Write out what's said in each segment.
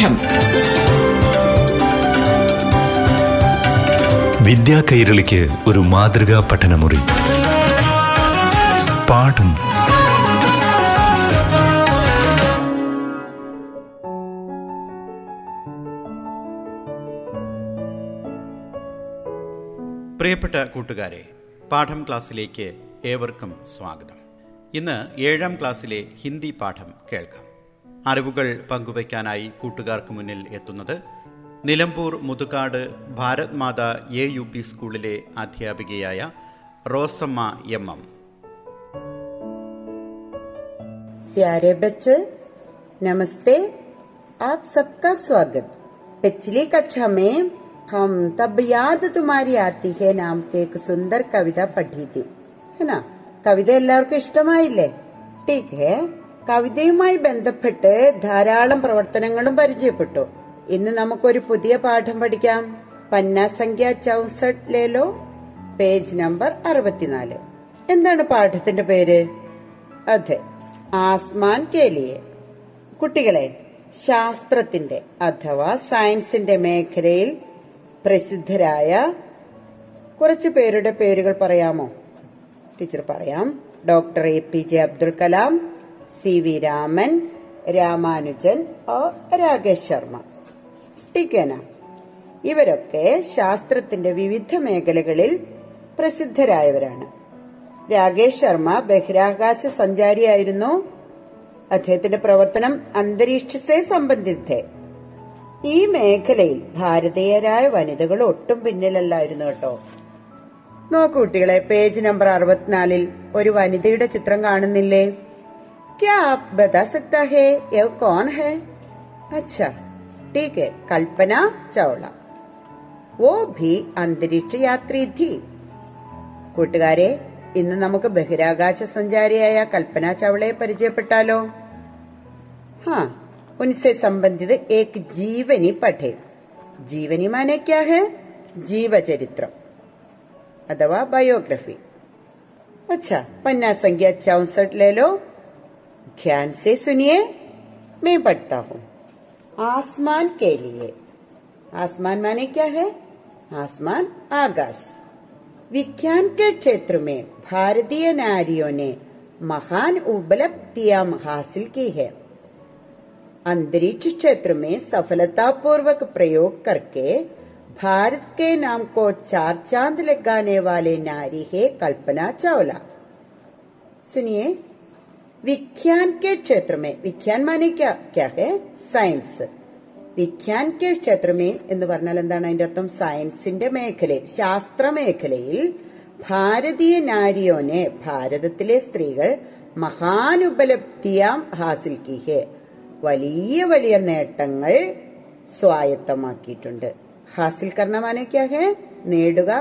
പാഠം വിദ്യാ കൈരളിക്ക് ഒരു മാതൃകാ പഠനമുറി. പാഠം. പ്രിയപ്പെട്ട കൂട്ടുകാരെ പാഠം ക്ലാസ്സിലേക്ക് ഏവർക്കും സ്വാഗതം. ഇന്ന് ഏഴാം ക്ലാസ്സിലെ ഹിന്ദി പാഠം കേൾക്കാം. അറിവുകൾ പങ്കുവയ്ക്കാനായി കൂട്ടുകാർക്ക് മുന്നിൽ എത്തുന്നത് Nilambur Muthukad Bharat Matha A U P സ്കൂളിലെ അധ്യാപികയായ റോസമ്മ എം എം प्यारे बच्चों नमस्ते आप सबका स्वागत पिछली कक्षा में हम तब याद तुम्हारी आती है नाम के एक सुंदर कविता पढ़ी थी है ना കവിത എല്ലാവർക്കും ഇഷ്ടമായില്ലേ ടീക്ക് ഹേ കവിതയുമായി ബന്ധപ്പെട്ട് ധാരാളം പ്രവർത്തനങ്ങളും പരിചയപ്പെട്ടു. ഇന്ന് നമുക്കൊരു പുതിയ പാഠം പഠിക്കാം. പന്ന സംഖ്യ ചൗസട്ട് ലേലോ പേജ് നമ്പർ അറുപത്തിനാല്. എന്താണ് പാഠത്തിന്റെ പേര്? അതെ ആസ്മാൻ കേലിയെ. കുട്ടികളെ ശാസ്ത്രത്തിന്റെ അഥവാ സയൻസിന്റെ മേഖലയിൽ പ്രസിദ്ധരായ കുറച്ചു പേരുടെ പേരുകൾ പറയാമോ? ടീച്ചർ പറയാം. Doctor A P J Abdul Kalam C V Raman Ramanujan ഓ രാകേഷ് ശർമ്മ. ടിക്കന ഇവരൊക്കെ ശാസ്ത്രത്തിന്റെ വിവിധ മേഖലകളിൽ പ്രസിദ്ധരായവരാണ്. രാകേഷ് ശർമ്മ ബഹിരാകാശ സഞ്ചാരിയായിരുന്നു. അദ്ദേഹത്തിന്റെ പ്രവർത്തനം അന്തരീക്ഷത്തെ സംബന്ധിച്ച്. ഈ മേഖലയിൽ ഭാരതീയരായ വനിതകൾ ഒട്ടും പിന്നിലല്ലായിരുന്നു കേട്ടോ. നോക്കൂ കുട്ടികളെ പേജ് നമ്പർ അറുപത്തിനാലിൽ ഒരു വനിതയുടെ ചിത്രം കാണുന്നില്ലേ? क्या आप बता सकता है ये कौन है अच्छा ठीक है कल्पना चावला वो भी अंतरिक्ष यात्री थी കൂട്ടുകാരെ ഇന്ന് നമുക്ക് ബഹിരാകാശ സഞ്ചാരിയായ കൽപ്പന ചവളയെ പരിചയപ്പെട്ടാലോ ഹാ ഉൻസെ സംബന്ധിത് ഏക് ജീവനി പഠേ ജീവനി മാനെ ക്യാ ഹെ ജീവചരിത്രം അഥവാ ബയോഗ്രഫി अच्छा पन्ना संख्या चौसठ ले लो ध्यान से सुनिए, मैं पढ़ता हूँ। आसमान के लिए। आसमान माने क्या है? आसमान आकाश। विज्ञान के क्षेत्र में भारतीय नारियों ने महान उपलब्धियाँ हासिल की है। अंतरिक्ष क्षेत्र में सफलतापूर्वक प्रयोग करके भारत के नाम को चार चाँद लगाने वाले नारी है कल्पना चावला। सुनिए विज्ञान के क्षेत्र में विज्ञान माने क्या क्या है സയൻസ് വിജ്ഞാൻ കെ ക്ഷേത്രമേ എന്ന് പറഞ്ഞാൽ എന്താണ് അതിന്റെ അർത്ഥം സയൻസിന്റെ മേഖലയിൽ ശാസ്ത്ര മേഖലയിൽ ഭാരതീയ നാരിയോനെ ഭാരതത്തിലെ സ്ത്രീകൾ മഹാനുപലബ്ധിയാം ഹാസിൽ കി ഹെ വലിയ വലിയ നേട്ടങ്ങൾ സ്വായത്തമാക്കിയിട്ടുണ്ട് ഹാസിൽ കർണമാനെ ക്യാ ഹെ നേടുക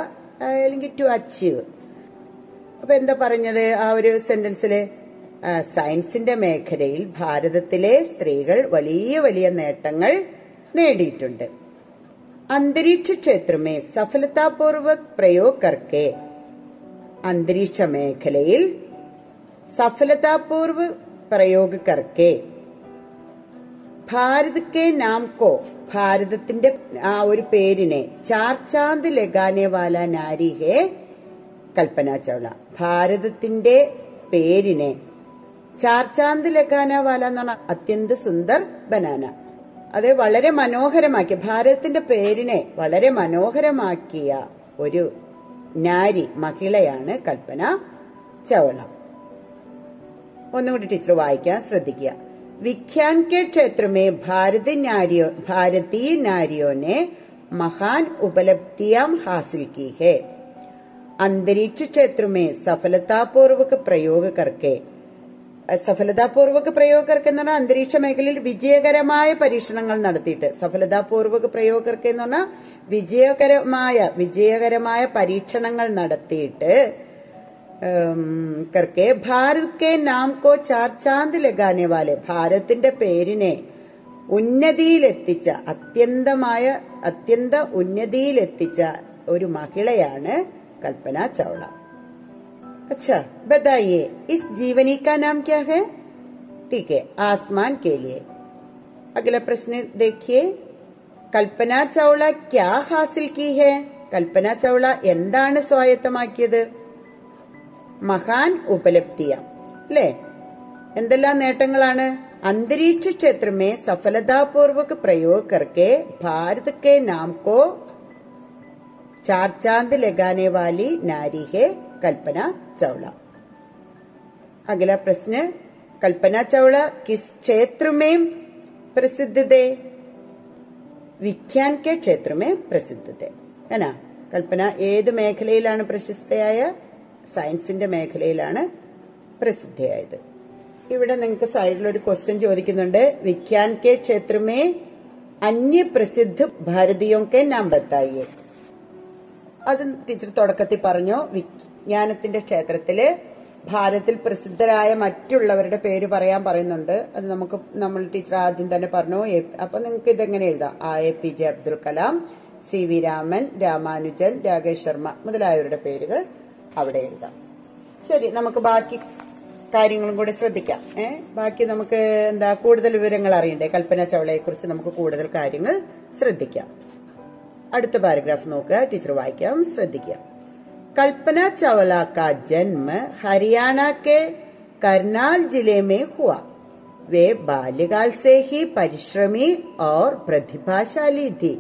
അല്ലെങ്കിൽ ടു അച്ചീവ് അപ്പൊ എന്താ പറഞ്ഞത് ആ ഒരു സെന്റൻസില് ആ, സയൻസിന്റെ മേഖലയിൽ ഭാരതത്തിലെ സ്ത്രീകൾ വലിയ വലിയ നേട്ടങ്ങൾ നേടിയിട്ടുണ്ട്. അന്തരീക്ഷ ക്ഷേത്രമേ സഫലതാപൂർവക് പ്രയോഗ് അന്തരീക്ഷ മേഖലയിൽ സഫലതാപൂർവ പ്രയോഗ കർക്കെ ഭാരത് കെ ഭാരതത്തിന്റെ ആ ഒരു പേരിനെ ചാർച്ചാന്ത് ലഗാനെ വാല നാരി കൽപ്പന ചൗള. ഭാരതത്തിന്റെ പേരിനെ ചാർച്ചാന്ത് ലഖാന വാല എന്നാണ് അത്യന്ത സുന്ദർ ബനാന. അത് വളരെ മനോഹരമാക്കിയ ഭാരതത്തിന്റെ പേരിനെ വളരെ മനോഹരമാക്കിയ ഒരു നാരി മഹിളയാണ് കൽപ്പന ചവള. ഒന്നുകൂടി ടീച്ചർ വായിക്കാൻ ശ്രദ്ധിക്കുക. വിഖ്യാൻ കെ ക്ഷേത്രമേ ഭാരത നാരിയോ ഭാരതീയ നാരിയോനെ മഹാൻ ഉപലബ്ധിയാം ഹാസിൽ കി ഹെ അന്തരീക്ഷ ക്ഷേത്രമേ സഫലതാപൂർവക പ്രയോഗകർക്കെ സഫലതാപൂർവക പ്രയോഗർക്ക് എന്ന് പറഞ്ഞാൽ അന്തരീക്ഷ മേഖലയിൽ വിജയകരമായ പരീക്ഷണങ്ങൾ നടത്തിയിട്ട് സഫലതാപൂർവക പ്രയോഗർക്ക് എന്ന് പറഞ്ഞാൽ വിജയകരമായ വിജയകരമായ പരീക്ഷണങ്ങൾ നടത്തിയിട്ട് കർക്കെ ഭാരത് കെ നാം കോ ചാർ ചാന്ദ് ലഗാനെ വാലെ. ഭാരത്തിന്റെ പേരിനെ ഉന്നതിയിലെത്തിച്ച അത്യന്തമായ അത്യന്ത ഉന്നതിയിലെത്തിച്ച ഒരു മഹിളയാണ് കൽപ്പന ചൗള. अच्छा बताइए इस जीवनी का नाम क्या है ठीक है आसमान के लिए अगला प्रश्न देखिए കൽപ്പന ചൗള ക്യാ ഹാസിൽ കി ഹെ കൽപ്പന ചൗള എന്താണ് സ്വായത്തമാക്കിയത് മഹാൻ ഉപലബ്ധിയ അല്ലേ എന്തെല്ലാം നേട്ടങ്ങളാണ് अंतरिक्ष क्षेत्र में सफलतापूर्वक प्रयोग करके भारत के नाम को चार चांद लगाने वाली नारी है कल्पना चावला अगला प्रश्न कल्पना चावला किस क्षेत्र में प्रसिद्ध थे വിഖ്യാൻ കെ ക്ഷേത്ര മേ പ്രസിദ്ധത എന്നാ കൽപ്പന ഏത് മേഖലയിലാണ് പ്രശസ്തയായ സയൻസിന്റെ മേഖലയിലാണ് പ്രസിദ്ധയായത് ഇവിടെ നിങ്ങൾക്ക് സൈഡിൽ ഒരു ക്വസ്റ്റ്യൻ ചോദിക്കുന്നുണ്ട് വിഖ്യാൻ കെ ക്ഷേത്രമേ അന്യ പ്രസിദ്ധ ഭാരതീയോ കെ നാം ബത്തായിയെ അത് ടീച്ചർ തുടക്കത്തിൽ പറഞ്ഞു വിജ്ഞാനത്തിന്റെ ക്ഷേത്രത്തിൽ ഭാരതത്തിൽ പ്രസിദ്ധരായ മറ്റുള്ളവരുടെ പേര് പറയാൻ പറയുന്നുണ്ട്. അത് നമുക്ക് നമ്മൾ ടീച്ചർ ആദ്യം തന്നെ പറഞ്ഞു. അപ്പൊ നിങ്ങൾക്ക് ഇതെങ്ങനെ എഴുതാം? ആ A P J Abdul Kalam C V Raman Ramanujan Rakesh Sharma മുതലായവരുടെ പേരുകൾ അവിടെ എഴുതാം. ശരി നമുക്ക് ബാക്കി കാര്യങ്ങളും കൂടി ശ്രദ്ധിക്കാം. ഏ ബാക്കി നമുക്ക് എന്താ കൂടുതൽ വിവരങ്ങൾ അറിയണ്ടേ? കൽപ്പന ചവളയെ കുറിച്ച് നമുക്ക് കൂടുതൽ കാര്യങ്ങൾ ശ്രദ്ധിക്കാം. അടുത്ത പാരഗ്രാഫ് നോക്കുക. ടീച്ചർ വായിക്കാം. ശ്രദ്ധിക്കുക कल्पना चावला का जन्म हरियाणा के करनाल ज़िले में हुआ वे बाल्यकाल से ही परिश्रमी और प्रतिभाशाली थी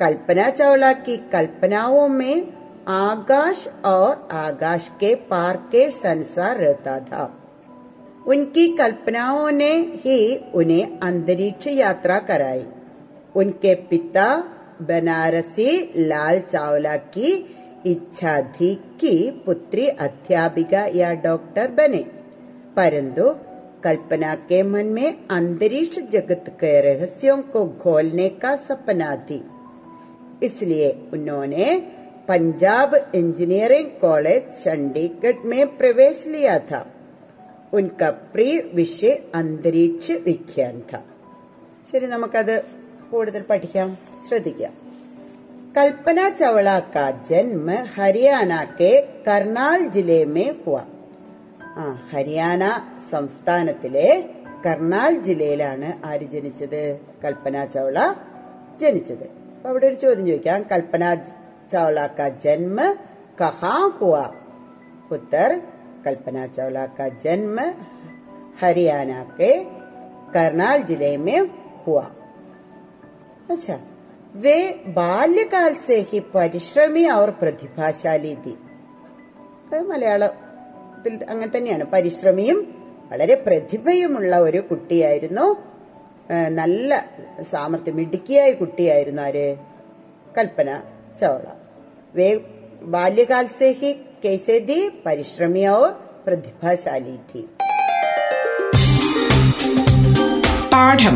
कल्पना चावला की कल्पनाओं में आकाश और आकाश के पार के संसार रहता था उनकी कल्पनाओं ने ही उन्हें अंतरिक्ष यात्रा कराई उनके पिता बनारसी लाल चावला की इच्छा थी कि पुत्री अध्यापिका या डॉक्टर बने परंतु कल्पना के मन में अंतरिक्ष जगत के रहस्यों को खोलने का सपना थी इसलिए उन्होंने पंजाब इंजीनियरिंग कॉलेज चंडीगढ़ में प्रवेश लिया था उनका प्रिय विषय अंतरिक्ष विज्ञान था ശരി നമുക്കത് കൂടുതൽ പഠിക്കാം ശ്രദ്ധിക്കാം कल्पना चावला का जन्म हरियाणा के करनाल जिले में हुआ ആ ഹരിയാന സംസ്ഥാനത്തിലെ കർണാൽ ജില്ലയിലാണ് ആര് ജനിച്ചത് കൽപ്പന ചൗള ജനിച്ചത് അപ്പൊ അവിടെ ഒരു ചോദ്യം ചോദിക്കാം കൽപ്പന ചൗള കാ ജന്മ കഹാ ഹുവ ഉത്തർ കൽപ്പന ചൗള കാ ജന്മ ഹരിയാന के करनाल जिले में हुआ अच्छा वे बाल्यकाल से ही परिश्रमी और प्रतिभाशाली थी അത് മലയാളത്തിൽ അങ്ങനെ തന്നെയാണ് പരിശ്രമിയും വളരെ പ്രതിഭയുമുള്ള ഒരു കുട്ടിയായിരുന്നു ആ, നല്ല സാമർത്ഥ്യം മിടുക്കിയായ കുട്ടിയായിരുന്നു ആര് കൽപ്പന ചൗള വേ ബാല്യകാൽ സേ ഹി कैसे थी परिश्रमी और प्रतिभाशाली थी പാഠം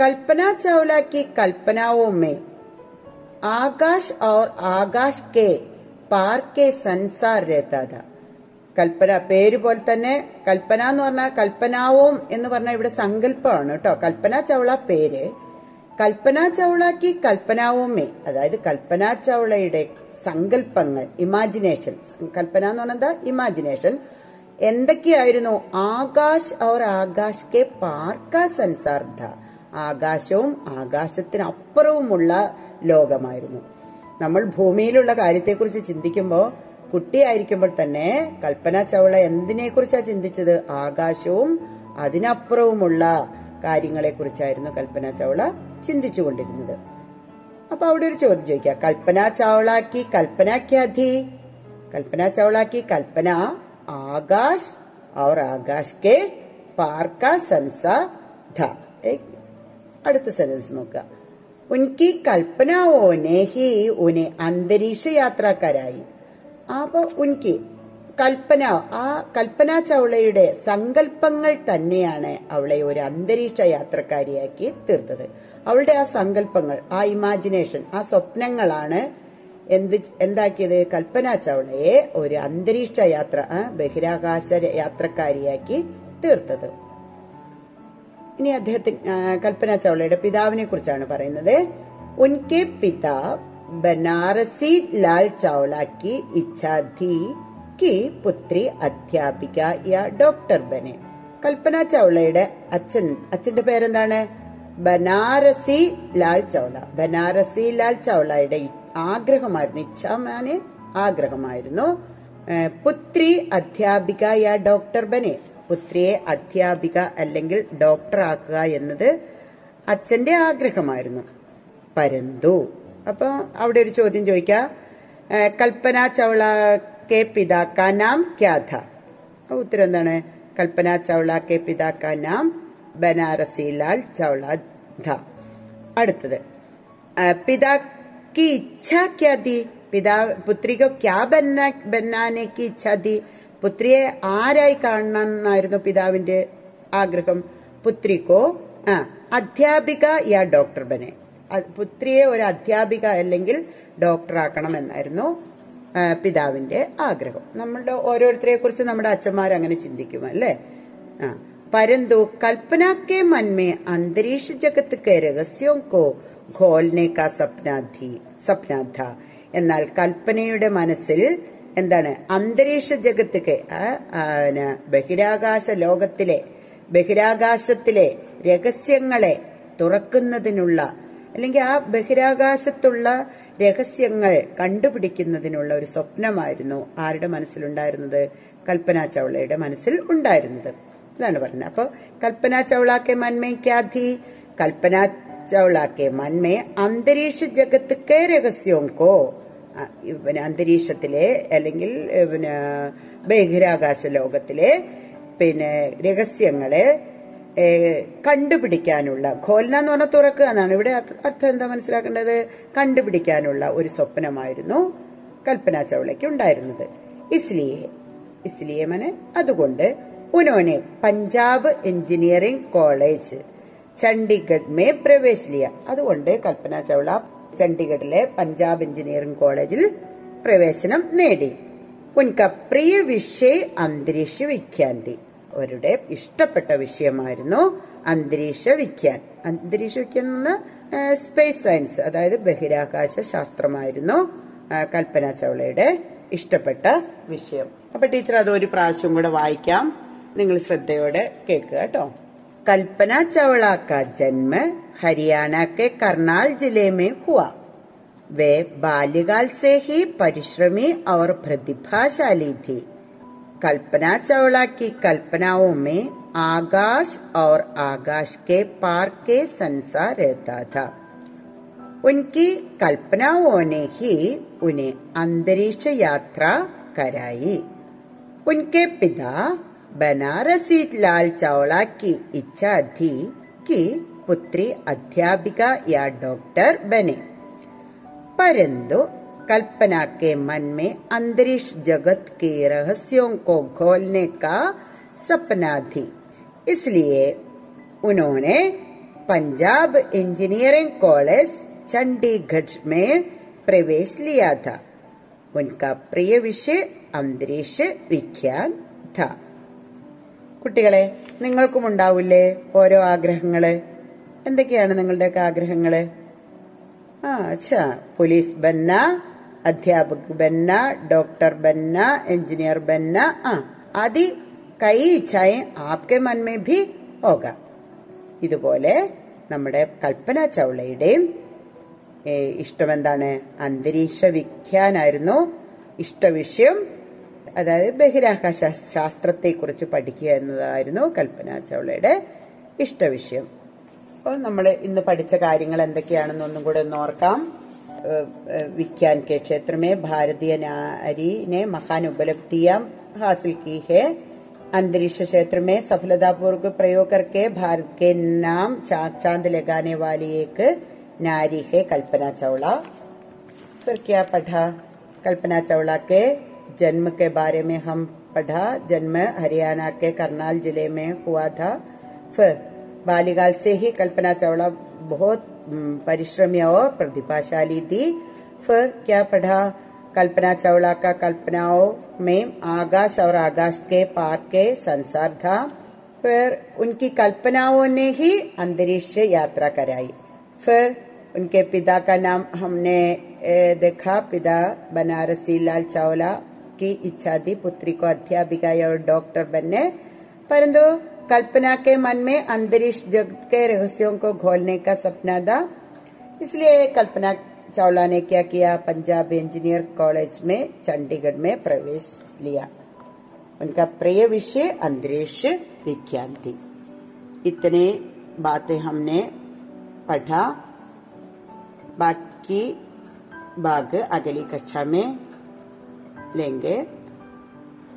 कल्पना चावला की कल्पनाओं में आकाश और आकाश के पार के संसार रहता था കൽപ്പന പേര് പോലെ തന്നെ കൽപ്പന എന്ന് പറഞ്ഞാൽ കൽപ്പനാവും എന്ന് പറഞ്ഞാൽ ഇവിടെ സങ്കല്പമാണ് കേട്ടോ കൽപ്പന ചൗള പേര് കൽപ്പന ചൗളക്ക് കൽപ്പനാവുമേ അതായത് കൽപ്പന ചൗളയുടെ സങ്കല്പങ്ങൾ ഇമാജിനേഷൻ കൽപ്പന എന്ന് പറഞ്ഞാൽ ഇമാജിനേഷൻ എന്തൊക്കെയായിരുന്നു ആകാശ് അവർ ആകാശ് കെ പാർക്ക സംസാർദ്ധ ആകാശവും ആകാശത്തിനപ്പുറവുമുള്ള ലോകമായിരുന്നു നമ്മൾ ഭൂമിയിലുള്ള കാര്യത്തെക്കുറിച്ച് ചിന്തിക്കുമ്പോൾ കുട്ടിയായിരിക്കുമ്പോൾ തന്നെ കൽപ്പന ചൗള എന്തിനെ കുറിച്ചാണ് ചിന്തിച്ചത് ആകാശവും അതിനപ്പുറവുമുള്ള കാര്യങ്ങളെ കുറിച്ചായിരുന്നു കൽപ്പന ചൗള ചിന്തിച്ചുകൊണ്ടിരുന്നത് അപ്പൊ അവിടെ ഒരു ചോദ്യം ചോദിക്കാം കൽപ്പന ചൗളാക്കി കൽപ്പന ക്യാധി കൽപ്പന ചൗളാക്കി കൽപ്പന ആകാശ് और ആകാശ് के पार का संसार था एक അടുത്ത സെന്റൻസ് നോക്കുക. ഉൻകി കൽപ്പന ഓനെ ഹി ഓനെ അന്തരീക്ഷ യാത്രക്കാരായി. അപ്പൊ ഉൻകി കൽപ്പന ആ കൽപ്പന ചവളയുടെ സങ്കല്പങ്ങൾ തന്നെയാണ് അവളെ ഒരു അന്തരീക്ഷ യാത്രക്കാരിയാക്കി തീർത്തത്. അവളുടെ ആ സങ്കല്പങ്ങൾ ആ ഇമാജിനേഷൻ ആ സ്വപ്നങ്ങളാണ് എന്ത് എന്താക്കിയത്? കൽപ്പന ചവളയെ ഒരു അന്തരീക്ഷ യാത്ര ബഹിരാകാശ യാത്രക്കാരിയാക്കി തീർത്തത്. ഇനി അദ്ദേഹത്തിന് കൽപ്പന ചൗളയുടെ പിതാവിനെ കുറിച്ചാണ് പറയുന്നത്. ഉൻകെ പിതാവ് ബനാറസി ലാൽ ചൗളക്ക് ഇച്ഛാധി കി പുത്രി അധ്യാപിക യാ ഡോക്ടർ ബനെ. കൽപ്പന ചൗളയുടെ അച്ഛൻ അച്ഛന്റെ പേരെന്താണ്? ബനാറസി ലാൽ ചൗള. ബനാറസി ലാൽ ചൗളയുടെ ആഗ്രഹമായിരുന്നു ഇച്ഛാമാനെ ആഗ്രഹമായിരുന്നു. പുത്രി അധ്യാപിക യാ ഡോക്ടർ ബനെ. പുത്രിയെ അധ്യാപിക അല്ലെങ്കിൽ ഡോക്ടറാക്കുക എന്നത് അച്ഛന്റെ ആഗ്രഹമായിരുന്നു. പരന്തു. അപ്പൊ അവിടെ ഒരു ചോദ്യം ചോദിക്ക കൽപ്പന ചൗള കെ പിതാക്ക നാം ക്യാഥ. ഉത്തരം എന്താണ്? കൽപ്പന ചൗള കെ പിതാക്ക നാം ബനാറസി ലാൽ ചൗള ധ. അടുത്തത് പിതാക്കി ഇച്ഛാ ക്യാ ദി പിതാ പുത്രിക്കോ ക്യാ ബന്ന ബന്നാനേക്ക് ഇച്ഛാതി പുത്രിയെ ആരായി കാണണമെന്നായിരുന്നു പിതാവിന്റെ ആഗ്രഹം? പുത്രിക്കോ? ആ അധ്യാപിക യാ ഡോക്ടർ ബനെ. പുത്രിയെ ഒരു അധ്യാപിക അല്ലെങ്കിൽ ഡോക്ടറാക്കണം എന്നായിരുന്നു പിതാവിന്റെ ആഗ്രഹം. നമ്മളുടെ ഓരോരുത്തരെ കുറിച്ച് നമ്മുടെ അച്ഛന്മാർ അങ്ങനെ ചിന്തിക്കും അല്ലേ? ആ പരന്തു കൽപ്പനാക്കെ മന്മേ അന്തരീക്ഷ ജഗത്ത് കെ രഹസ്യം കോ ഘോൽനെ സ്വപ്നാധി സ്വപ്നാധ. എന്നാൽ കൽപ്പനയുടെ മനസ്സിൽ എന്താണ്? അന്തരീക്ഷ ജഗത്തുക്ക് ബഹിരാകാശ ലോകത്തിലെ ബഹിരാകാശത്തിലെ രഹസ്യങ്ങളെ തുറക്കുന്നതിനുള്ള അല്ലെങ്കിൽ ആ ബഹിരാകാശത്തുള്ള രഹസ്യങ്ങൾ കണ്ടുപിടിക്കുന്നതിനുള്ള ഒരു സ്വപ്നമായിരുന്നു ആരുടെ മനസ്സിലുണ്ടായിരുന്നത്? കൽപ്പന ചൗളയുടെ മനസ്സിൽ ഉണ്ടായിരുന്നത്. എന്നാണ് പറഞ്ഞത്. അപ്പൊ കൽപ്പന ചൗളാക്കെ മന്മേ ക്യാധി കൽപ്പന ചൗളാക്കെ മന്മേ അന്തരീക്ഷ ജഗത്ത് കെ രഹസ്യവും കോ ആ, പിന്നെ അന്തരീക്ഷത്തിലെ അല്ലെങ്കിൽ പിന്നെ ബഹിരാകാശ ലോകത്തിലെ പിന്നെ രഹസ്യങ്ങളെ കണ്ടുപിടിക്കാനുള്ള ഖോൽന എന്ന് പറഞ്ഞാൽ തുറക്കുക എന്നാണ്. ഇവിടെ അർത്ഥം എന്താ മനസ്സിലാക്കേണ്ടത്? കണ്ടുപിടിക്കാനുള്ള ഒരു സ്വപ്നമായിരുന്നു കൽപ്പന ചൗളയ്ക്ക് ഉണ്ടായിരുന്നത്. ഇസ്ലിയെ ഇസ്ലിയെ മനെ അതുകൊണ്ട് ഉനോനെ പഞ്ചാബ് എഞ്ചിനീയറിംഗ് കോളേജ് ചണ്ഡീഗഡ് മേ പ്രവേശിലിയ അതുകൊണ്ട് കൽപ്പന ചൗള ചണ്ഡീഗഡിലെ പഞ്ചാബ് എഞ്ചിനീയറിംഗ് കോളേജിൽ പ്രവേശനം നേടി. ഉൻക പ്രിയ വിഷയ അന്തരീക്ഷ വിഖ്യാന്തി അവരുടെ ഇഷ്ടപ്പെട്ട വിഷയമായിരുന്നു അന്തരീക്ഷ വിഖ്യാൻ. അന്തരീക്ഷ വിഖ്യാൻ എന്ന് സ്പേസ് സയൻസ് അതായത് ബഹിരാകാശ ശാസ്ത്രമായിരുന്നു കൽപ്പന ചൗളയുടെ ഇഷ്ടപ്പെട്ട വിഷയം. അപ്പൊ ടീച്ചർ അത് ഒരു പ്രാവശ്യം കൂടെ വായിക്കാം. നിങ്ങൾ ശ്രദ്ധയോടെ കേൾക്കുക കേട്ടോ. कल्पना चावला का जन्म हरियाणा के करनाल ज़िले में हुआ वे बाल्यकाल से ही परिश्रमी और प्रतिभाशाली थी कल्पना चावला की कल्पनाओं में आकाश और आकाश के पार के संसार रहता था उनकी कल्पनाओं ने ही उन्हें अंतरिक्ष यात्रा कराई उनके पिता बनारसी लाल चावला की इच्छा थी कि पुत्री अध्यापिका या डॉक्टर बने परंतु कल्पना के मन में अंतरिक्ष जगत के रहस्यों को खोलने का सपना थी इसलिए उन्होंने पंजाब इंजीनियरिंग कॉलेज चंडीगढ़ में प्रवेश लिया था उनका प्रिय विषय अंतरिक्ष विज्ञान था കുട്ടികളെ നിങ്ങൾക്കും ഉണ്ടാവില്ലേ ഓരോ ആഗ്രഹങ്ങൾ? എന്തൊക്കെയാണ് നിങ്ങളുടെയൊക്കെ ആഗ്രഹങ്ങൾ? ആ അച്ഛാ പോലീസ് ബന്ന അധ്യാപക് ബന്ന ഡോക്ടർ ബന്ന എഞ്ചിനീയർ ബന്ന ആ അതി കൈ ഇച്ഛായ ആപ്കെ മന്മേ ഭി ഓക ഇതുപോലെ നമ്മുടെ കൽപ്പന ചൗളയുടെയും ഇഷ്ടം ഇഷ്ടമെന്താണ്? അന്തരീക്ഷ വിഖ്യാനായിരുന്നു. ഇഷ്ടവിഷയം അതായത് ബഹിരാകാശ ശാസ്ത്രത്തെക്കുറിച്ച് പഠിക്കുക എന്നതായിരുന്നു കൽപ്പന ചൗളയുടെ ഇഷ്ടവിഷയം അപ്പോൾ നമ്മൾ ഇന്ന് പഠിച്ച കാര്യങ്ങൾ എന്തൊക്കെയാണെന്ന് ഒന്നും കൂടെ ഒന്ന് ഓർക്കാം ഏഹ്, ഏഹ്, विज्ञान के क्षेत्र में भारतीय नारी ने महान उपलब्धियां हासिल की है अंतरिक्ष क्षेत्र में सफलतापूर्वक प्रयोग करके भारत के नाम चांद चांद लगाने वाली एक नारी है कल्पना चावला फिर क्या पढ़ा कल्पना चावला के जन्म के बारे में हम पढ़ा। जन्म हरियाणा के करनाल ज़िले में हुआ था। फिर बालिकाल से ही कल्पना चावला बहुत परिश्रमी और प्रतिभाशाली थी। फिर क्या पढ़ा? कल्पना चावला का कल्पनाओं में आकाश और आकाश के पार के संसार था। फिर उनकी कल्पनाओं ने ही अंतरिक्ष यात्रा कराई। फिर उनके पिता का नाम हमने देखा। पिता बनारसी लाल चावला की इच्छा थी पुत्री को अध्यापिका और डॉक्टर बनने। परंतु कल्पना के मन में अंतरिक्ष जगत के रहस्यों को घोलने का सपना था। इसलिए कल्पना चावला ने क्या किया? पंजाब इंजीनियर कॉलेज में, चंडीगढ़ में प्रवेश लिया। उनका प्रिय विषय अंतरिक्ष विज्ञान थी। इतने बातें हमने पढ़ा। बाकी भाग अगली कक्षा में लेंगे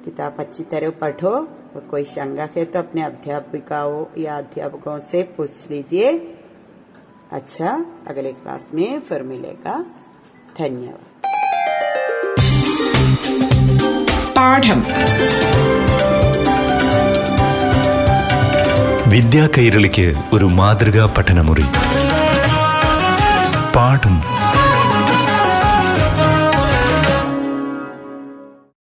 किताब अच्छी तरह पढ़ो और कोई शंका है तो अपने अध्यापिकाओं या अध्यापकों से पूछ लीजिए अच्छा अगले क्लास में फिर मिलेगा धन्यवाद പാഠം വിദ്യാ കൈരളിക്ക് ഒരു മാതൃകാ പഠനമുറി പാഠം